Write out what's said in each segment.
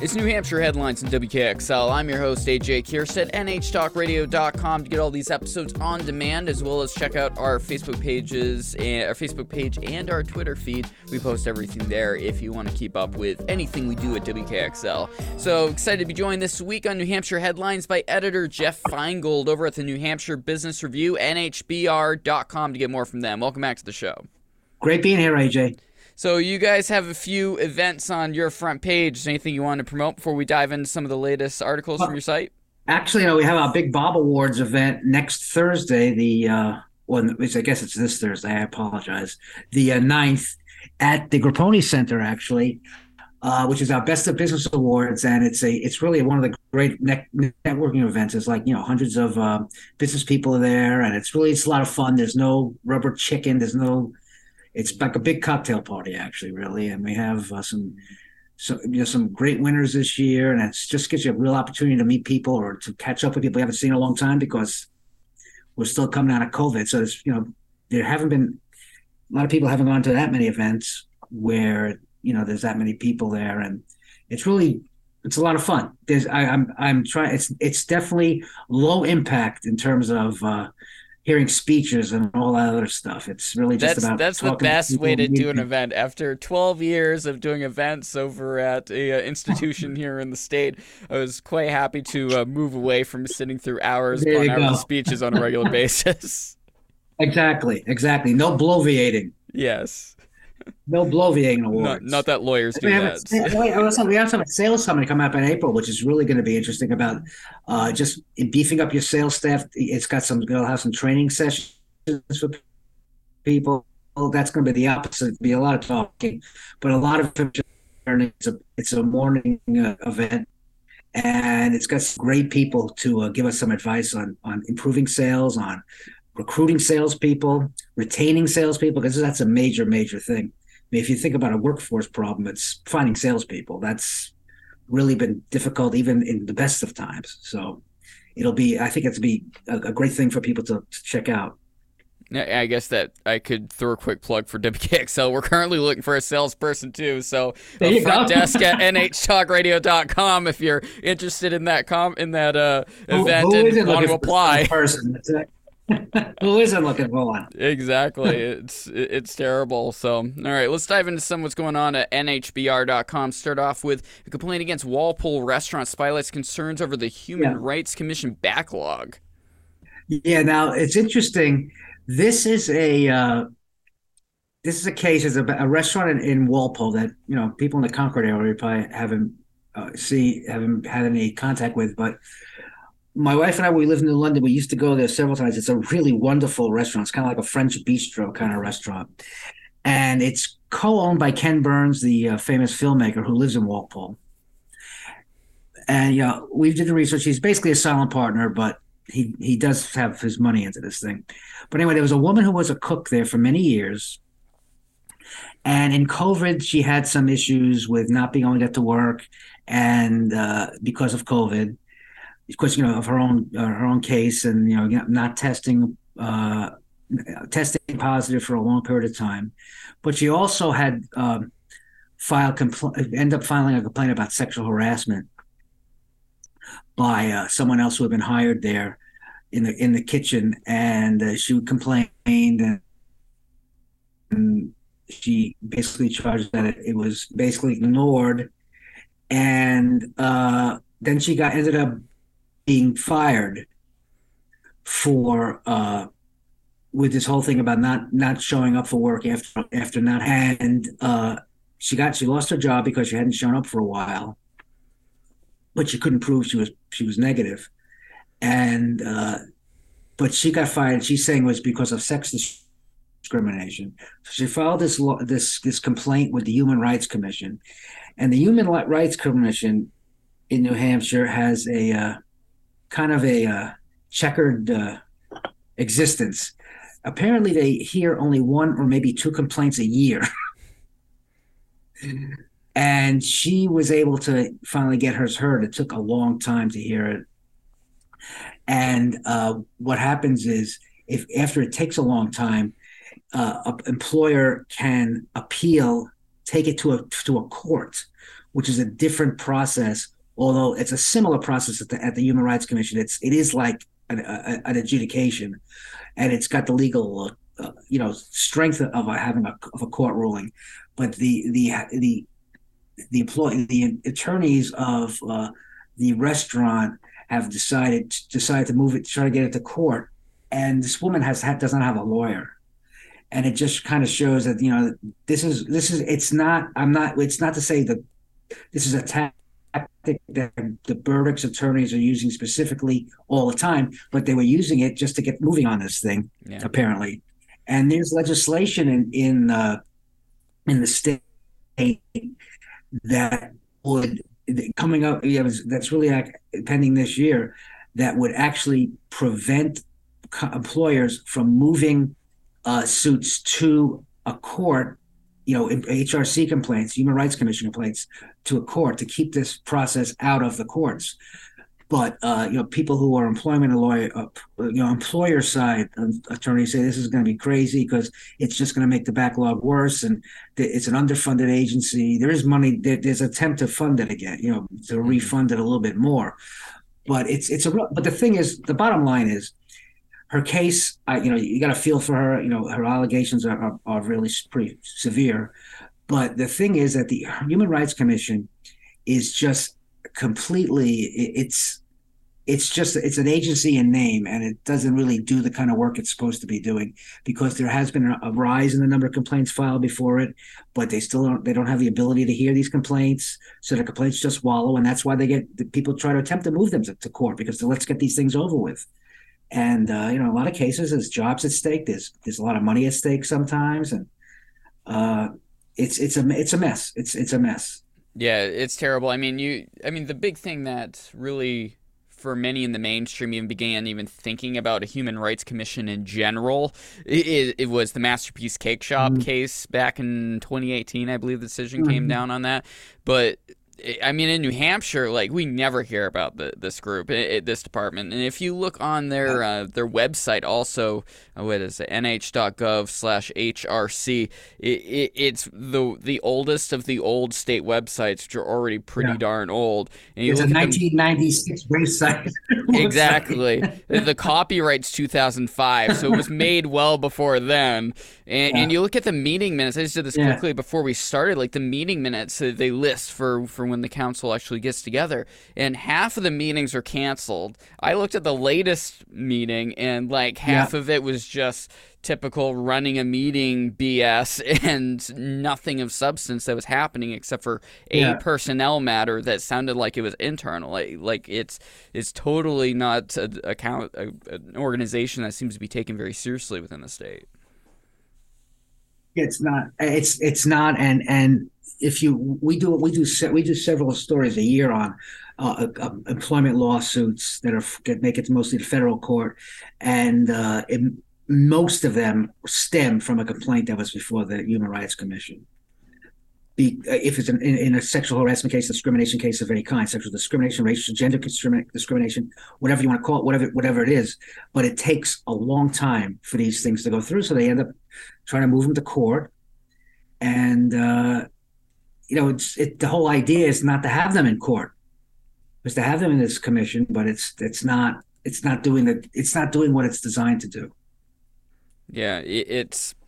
It's New Hampshire headlines in WKXL. I'm your host, AJ Kierstead, NHTalkRadio.com to get all these episodes on demand, as well as check out our Facebook pages, our Facebook page, and our Twitter feed. We post everything there if you want to keep up with anything we do at WKXL. So excited to be joined this week on New Hampshire headlines by editor Jeff Feingold over at the New Hampshire Business Review, NHBR.com to get more from them. Welcome back to the show. Great being here, AJ. So you guys have a few events on your front page. Anything you want to promote before we dive into some of the latest articles well, from your site? Actually, you know, we have our big Bob Awards event next Thursday. The uh, well, I guess it's this Thursday. I apologize. The uh, 9th at the Grappone Center, actually, uh, which is our Best of Business Awards, and it's a it's really one of the great ne- networking events. It's like you know hundreds of uh, business people are there, and it's really it's a lot of fun. There's no rubber chicken. There's no it's like a big cocktail party actually really. And we have uh, some so you know some great winners this year. And it just gives you a real opportunity to meet people or to catch up with people you haven't seen in a long time because we're still coming out of covid. So it's you know there haven't been a lot of people haven't gone to that many events where you know there's that many people there. And it's really it's a lot of fun. There's I, am I'm, I'm trying it's it's definitely low impact in terms of uh hearing speeches and all that other stuff. It's really just that's, about that's the best way to do an event. After 12 years of doing events over at a uh, institution here in the state, I was quite happy to uh, move away from sitting through hours upon hours of speeches on a regular basis. Exactly, exactly. No bloviating. Yes. No bloviating awards. Not, not that lawyers do we that. Have, we have some sales summit coming up in April, which is really going to be interesting about uh, just beefing up your sales staff. It's got some, it'll have some training sessions for people. That's going to be the opposite. It'll be a lot of talking, but a lot of it's a, it's a morning uh, event and it's got great people to uh, give us some advice on on improving sales, on recruiting salespeople, retaining salespeople, because that's a major, major thing. I mean, if you think about a workforce problem, it's finding salespeople. That's really been difficult, even in the best of times. So it'll be, I think it's be a, a great thing for people to, to check out. I guess that I could throw a quick plug for WKXL. We're currently looking for a salesperson too. So there front go. desk at nhtalkradio.com if you're interested in that com in that uh, event who, who and want to apply. Person? Who isn't looking for one? Exactly. it's it's terrible. So, all right, let's dive into some what's going on at NHBR.com. Start off with a complaint against Walpole Restaurant spotlights concerns over the Human yeah. Rights Commission backlog. Yeah. Now it's interesting. This is a uh, this is a case. It's a, a restaurant in, in, Walpole that you know people in the Concord area probably haven't uh, see haven't had any contact with, but my wife and I, we lived in London. We used to go there several times. It's a really wonderful restaurant. It's kind of like a French bistro kind of restaurant, and it's co-owned by Ken Burns, the uh, famous filmmaker who lives in Walpole. And yeah, we did the research. He's basically a silent partner, but he he does have his money into this thing. But anyway, there was a woman who was a cook there for many years. And in COVID, she had some issues with not being able to get to work, and uh, because of COVID, of her own uh, her own case, and you know, not testing uh, testing positive for a long period of time, but she also had um, filed compl- end up filing a complaint about sexual harassment by uh, someone else who had been hired there in the in the kitchen, and uh, she complained and, and she basically charged that it, it was basically ignored, and uh, then she got ended up being fired for uh, with this whole thing about not not showing up for work after after not and uh, she got she lost her job because she hadn't shown up for a while, but she couldn't prove she was she was negative, and uh, but she got fired. She's saying it was because of sex discrimination. So she filed this law, this this complaint with the Human Rights Commission, and the Human Rights Commission in New Hampshire has a uh, kind of a uh, checkered uh, existence. Apparently, they hear only one or maybe two complaints a year. and she was able to finally get hers heard. It took a long time to hear it. And uh, what happens is, if after it takes a long time, uh, an employer can appeal, take it to a to a court, which is a different process. Although it's a similar process at the, at the Human Rights Commission, it's it is like an, a, an adjudication, and it's got the legal, uh, you know, strength of having a of a court ruling, but the the the the employee the attorneys of uh, the restaurant have decided decided to move it, to try to get it to court, and this woman has does not have a lawyer, and it just kind of shows that you know this is this is it's not I'm not it's not to say that this is a tactic that the Burdicks attorneys are using specifically all the time, but they were using it just to get moving on this thing yeah. apparently, and there's legislation in in uh, in the state that would coming up yeah, that's really pending this year that would actually prevent employers from moving uh, suits to a court you know hrc complaints human rights commission complaints to a court to keep this process out of the courts but uh, you know, people who are employment lawyer, uh, you know, employer side attorneys say this is going to be crazy because it's just going to make the backlog worse, and it's an underfunded agency. There is money. There, there's attempt to fund it again, you know, to mm-hmm. refund it a little bit more. But it's it's a but the thing is, the bottom line is, her case. I, you know, you got to feel for her. You know, her allegations are, are are really pretty severe. But the thing is that the Human Rights Commission is just completely it's it's just it's an agency in name and it doesn't really do the kind of work it's supposed to be doing because there has been a rise in the number of complaints filed before it but they still don't they don't have the ability to hear these complaints. So the complaints just wallow and that's why they get the people try to attempt to move them to, to court because let's get these things over with. And uh, you know a lot of cases there's jobs at stake there's there's a lot of money at stake sometimes and uh, it's it's a it's a mess it's it's a mess yeah, it's terrible. I mean, you. I mean, the big thing that really, for many in the mainstream, even began even thinking about a human rights commission in general, it, it was the Masterpiece Cake Shop mm-hmm. case back in 2018. I believe the decision mm-hmm. came down on that. But I mean, in New Hampshire, like we never hear about the, this group, this department. And if you look on their uh, their website, also, uh, what is it, nh.gov/hrc, it, it, it's the the oldest of the old state websites, which are already pretty yeah. darn old. And it's a 1996 website. exactly. the copyright's 2005, so it was made well before then. And, yeah. and you look at the meeting minutes. I just did this yeah. quickly before we started. Like the meeting minutes uh, they list for for when the council actually gets together, and half of the meetings are canceled. I looked at the latest meeting, and like half yeah. of it was just typical running a meeting BS and nothing of substance that was happening except for a yeah. personnel matter that sounded like it was internal. Like, like it's it's totally not a, account a, an organization that seems to be taken very seriously within the state. It's not. It's it's not. And and if you we do we do we do several stories a year on uh, uh, employment lawsuits that are that make it mostly to federal court, and uh, it, most of them stem from a complaint that was before the Human Rights Commission. Be, uh, if it's an, in, in, a sexual harassment case, discrimination case of any kind, sexual discrimination, racial, gender discrimination, whatever you want to call it, whatever whatever it is, but it takes a long time for these things to go through. So they end up trying to move them to court, and uh, you know, it's it, the whole idea is not to have them in court, is to have them in this commission, but it's it's not it's not doing the it's not doing what it's designed to do. Yeah, it's it,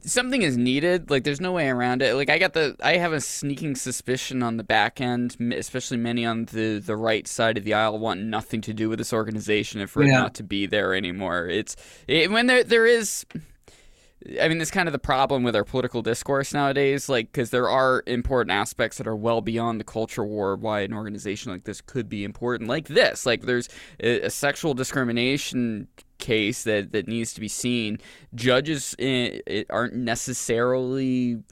something is needed. Like there's no way around it. Like I got the I have a sneaking suspicion on the back end, especially many on the the right side of the aisle want nothing to do with this organization and for yeah. not to be there anymore. It's it, when there there is I mean, that's kind of the problem with our political discourse nowadays, like, because there are important aspects that are well beyond the culture war why an organization like this could be important, like this. Like, there's a, a sexual discrimination case that, that needs to be seen. Judges in, eh, aren't necessarily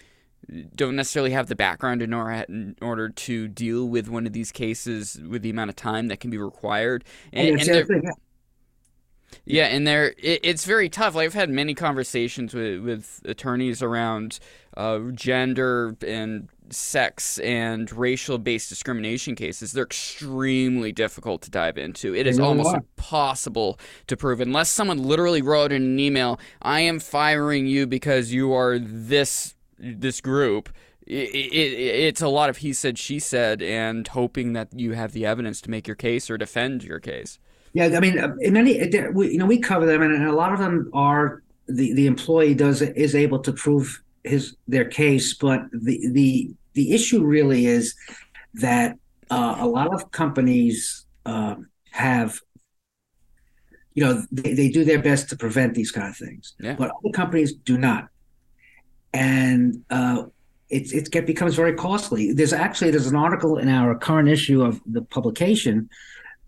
don't necessarily have the background in order, in order to deal with one of these cases with the amount of time that can be required. And, and, and yeah, and there it, it's very tough. Like I've had many conversations with with attorneys around uh, gender and sex and racial based discrimination cases. They're extremely difficult to dive into. It is almost impossible to prove unless someone literally wrote in an email, "I am firing you because you are this this group, it, it, it's a lot of he said, she said, and hoping that you have the evidence to make your case or defend your case. Yeah, I mean, uh, in many, you know, we cover them, and a lot of them are the the employee does is able to prove his their case, but the the the issue really is that uh, a lot of companies uh, have you know they, they do their best to prevent these kind of things yeah. but other companies do not. And uh, it, it get, becomes very costly. There's actually there's an article in our current issue of the publication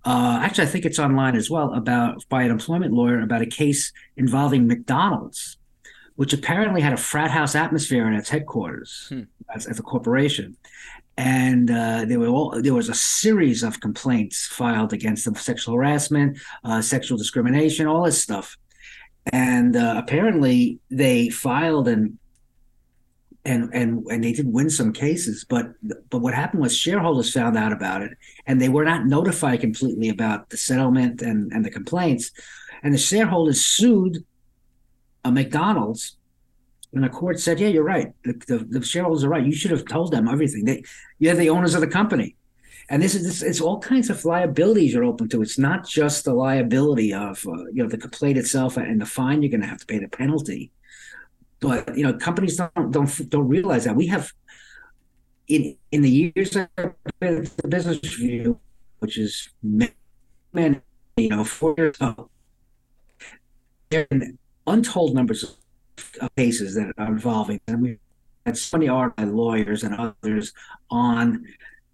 uh, actually i think it's online as well about by an employment lawyer about a case involving mcdonald's which apparently had a frat house atmosphere in its headquarters hmm. as, as a corporation and uh, there were all, there was a series of complaints filed against them: sexual harassment, uh, sexual discrimination, all this stuff. And uh, apparently, they filed and and and and they did win some cases. But but what happened was shareholders found out about it, and they were not notified completely about the settlement and and the complaints. And the shareholders sued a McDonald's and the court said, "Yeah, you're right. The, the, the, shareholders are right. You should have told them everything. They, you're the owners of the company." And this is this, it's all kinds of liabilities you're open to. It's not just the liability of uh, you know the complaint itself and the fine you're going to have to pay, the penalty. But you know, companies don't don't don't realize that we have in in the years been the business review, which is many, many you know four years are untold numbers of cases that are involving, and we had so many art by lawyers and others on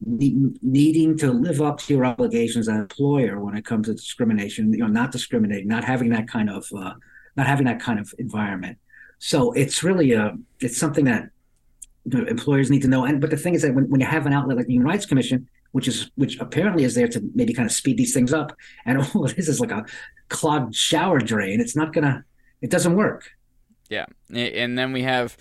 needing to live up to your obligations as an employer when it comes to discrimination. You know, not discriminating, not having that kind of, uh, not having that kind of environment. So it's really a, it's something that employers need to know. And but the thing is that when, when you have an outlet like the Human Rights Commission, which is which apparently is there to maybe kind of speed these things up, and all it is is like a clogged shower drain. It's not gonna, it doesn't work. Yeah, and then we have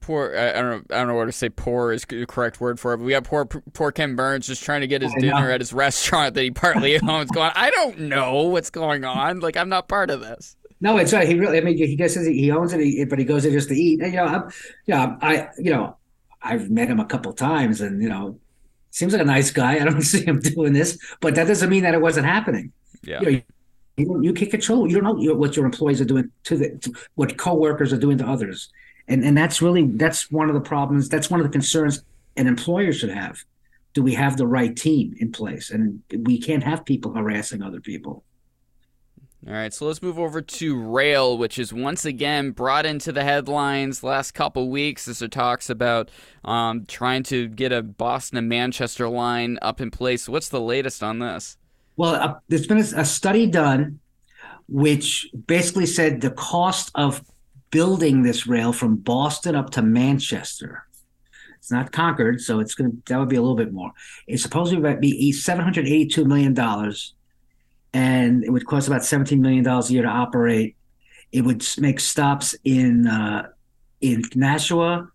poor. I don't know. I don't know what to say. Poor is the correct word for it. But we have poor poor Ken Burns just trying to get his dinner at his restaurant that he partly owns. Going, I don't know what's going on. Like I'm not part of this. No, it's right. He really. I mean, he says he owns it, but he goes there just to eat. And, you know, I'm, yeah, I, you know, I've met him a couple times, and you know, seems like a nice guy. I don't see him doing this, but that doesn't mean that it wasn't happening. Yeah. You know, you, you can't control. You don't know what your employees are doing to the to what coworkers are doing to others, and and that's really that's one of the problems. That's one of the concerns an employer should have. Do we have the right team in place? And we can't have people harassing other people. All right, so let's move over to rail, which is once again brought into the headlines last couple weeks as it talks about um, trying to get a Boston and Manchester line up in place. What's the latest on this? Well, uh, there's been a, a study done which basically said the cost of building this rail from Boston up to Manchester. It's not Concord, so it's going to that would be a little bit more. It's supposedly about be seven hundred eighty-two million dollars, and it would cost about seventeen million dollars a year to operate. It would make stops in uh, in Nashua,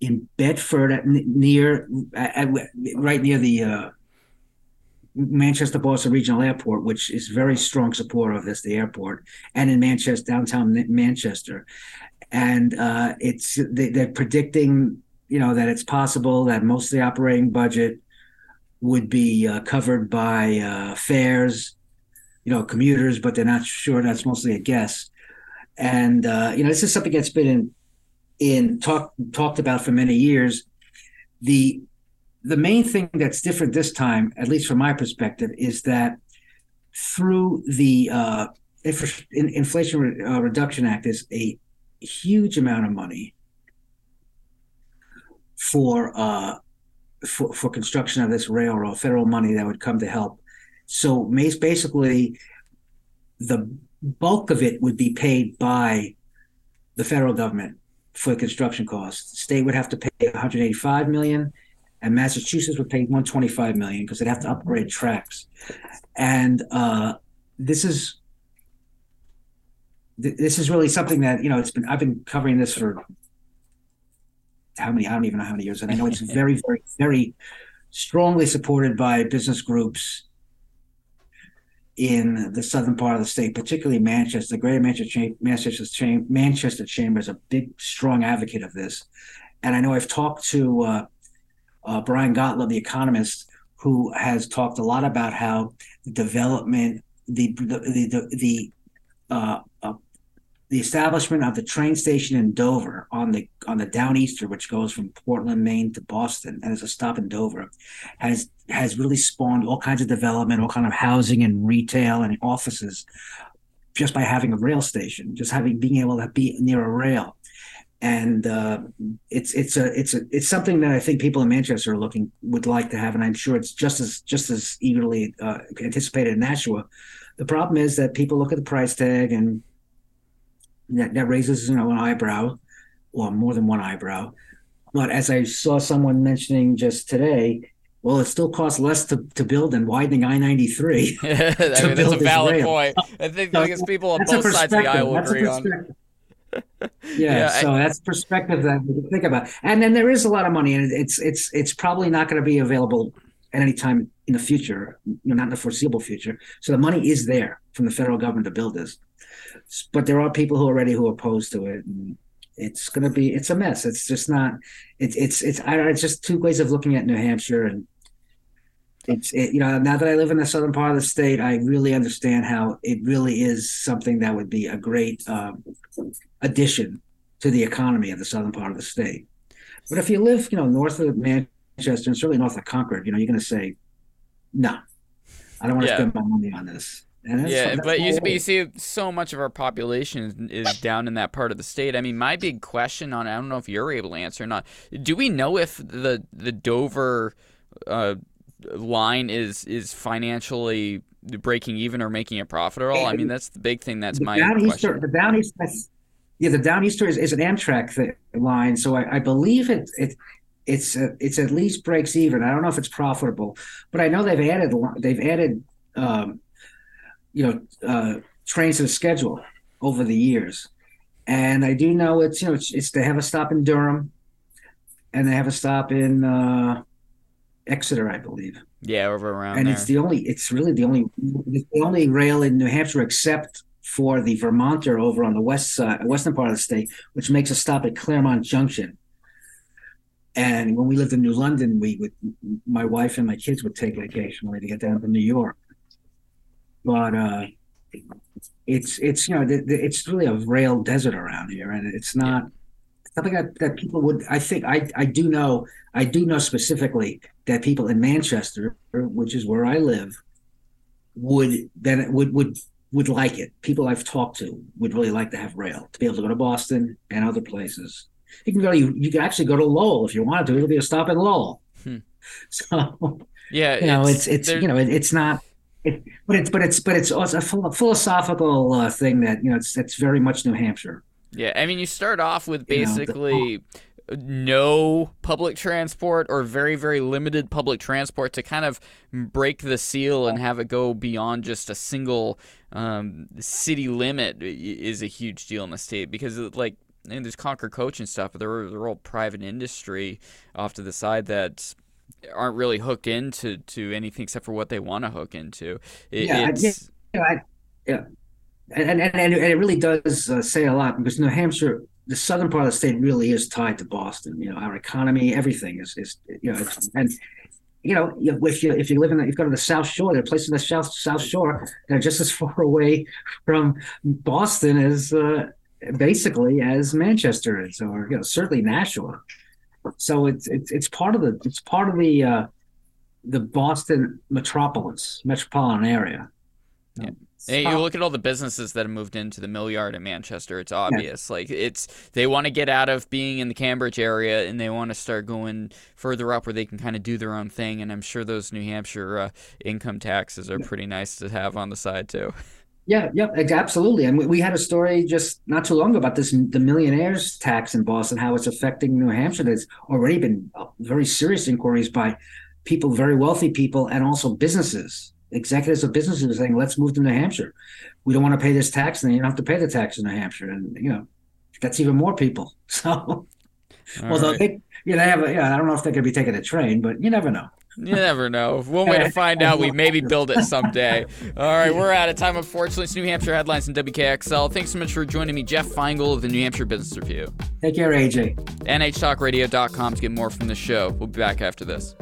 in Bedford, at, near at, right near the uh, Manchester Boston Regional Airport, which is very strong supporter of this, the airport, and in Manchester, downtown Manchester, and uh, it's they, are predicting, you know, that it's possible that most of the operating budget would be uh, covered by uh, fares, you know, commuters, but they're not sure. That's mostly a guess, and uh, you know, this is something that's been in in talk talked about for many years. The the main thing that's different this time, at least from my perspective, is that through the uh, Inflation Re- uh, Reduction Act is a huge amount of money for uh, for, for construction of this railroad, federal money that would come to help. So basically, the bulk of it would be paid by the federal government for construction costs. The state would have to pay 185 million and Massachusetts would pay 125 million because they'd have to upgrade tracks. And uh, this is this is really something that you know it's been I've been covering this for how many I don't even know how many years, and I know it's very very very strongly supported by business groups in the southern part of the state, particularly Manchester. The Greater Manchester Manchester Manchester Chamber is a big strong advocate of this, and I know I've talked to uh, uh, Brian Gottlob, the economist, who has talked a lot about how development, the the the, the uh, uh, the establishment of the train station in Dover on the on the Downeaster, which goes from Portland, Maine to Boston, and is a stop in Dover, has has really spawned all kinds of development, all kind of housing and retail and offices, just by having a rail station, just having being able to be near a rail, and uh, it's it's a it's a it's something that I think people in Manchester are looking would like to have, and I'm sure it's just as just as eagerly uh, anticipated in Nashua. The problem is that people look at the price tag and that, that raises you know an eyebrow or more than one eyebrow. But as i saw someone mentioning just today well it still costs less to, to build than widening i-93 that's a valid point. I think so, because people on both sides of the aisle that's agree on yeah, so I, that's perspective that we think about and then there is a lot of money and it's it's it's probably not going to be available at any time in the future you know, not in the foreseeable future so the money is there from the federal government to build this but there are people who are already who are opposed to it. And it's going to be it's a mess. It's just not. It's it's it's I, it's just two ways of looking at New Hampshire and. It's it, you know now that I live in the southern part of the state, I really understand how it really is something that would be a great um, addition to the economy of the southern part of the state. But if you live, you know, north of Manchester and certainly north of Concord, you know, you're going to say, no, I don't want to yeah. spend my money on this yeah, but you, but you see, so much of our population is down in that part of the state. I mean, my big question on I don't know if you're able to answer or not. Do we know if the the Dover uh, line is is financially breaking even or making a profit at all? I mean, that's the big thing. That's the my Downeaster, The Downeaster, yeah, the Downeaster is, is an Amtrak line, so I, I believe it it it's uh, it's at least breaks even. I don't know if it's profitable, but I know they've added they've added. Um, you know uh, trains to the schedule over the years, and I do know it's you know it's, it's they have a stop in Durham, and they have a stop in uh, Exeter, I believe. Yeah, over around. And there. it's the only it's really the only the only rail in New Hampshire except for the Vermonter over on the west side, western part of the state, which makes a stop at Claremont Junction. And when we lived in New London, we would my wife and my kids would take occasionally to get down to New York but uh, it's it's you know the, the, it's really a rail desert around here, and it's not something that, that people would. I think I I do know I do know specifically that people in Manchester, which is where I live, would then would would would like it. People I've talked to would really like to have rail to be able to go to Boston and other places. You can go. You, you can actually go to Lowell if you wanted to. It'll be a stop in Lowell. Hmm. So yeah, you know, it's it's, it's you know, it, it's not it, but it's but it's but it's also a philosophical uh, thing that you know it's it's very much New Hampshire. Yeah, I mean, you start off with basically. You know, the, no public transport or very very limited public transport to kind of break the seal and have it go beyond just a single um, city limit is a huge deal in the state because like and there's Concord Coach and stuff, but they're, they're all private industry off to the side that aren't really hooked into to anything except for what they want to hook into. It, yeah, it's, yeah, I, yeah, and, and and it really does uh, say a lot because New Hampshire, the southern part of the state, really is tied to Boston. You know, our economy, everything is is you know, and you know, if you if you live in, the, you go to the South Shore, there are places in the South South Shore that are just as far away from Boston as uh, basically as Manchester is, or you know, certainly Nashua. So it's it's it's part of the it's part of the uh, the Boston metropolis metropolitan area. Yeah. Hey, you look at all the businesses that have moved into the mill yard in Manchester. It's obvious. Yeah. Like it's they want to get out of being in the Cambridge area and they want to start going further up where they can kind of do their own thing. And I'm sure those New Hampshire uh, income taxes are yeah. pretty nice to have on the side too. Yeah, yeah, absolutely. And we had a story just not too long ago about this the millionaires tax in Boston, how it's affecting New Hampshire. There's already been uh, very serious inquiries by people, very wealthy people, and also businesses, executives of businesses are saying, let's move to New Hampshire. We don't want to pay this tax, and then you don't have to pay the tax in New Hampshire. And, you know, that's even more people. So, although right. they, Yeah, they have. A, yeah, I don't know if they're going to be taking a train, but you never know. You never know. One way to find out, we maybe build it someday. All right, we're out of time, unfortunately. It's New Hampshire headlines in WKXL. Thanks so much for joining me, Jeff Feingold of the New Hampshire Business Review. Take care, AJ. NHTalkRadio.com to get more from the show. We'll be back after this.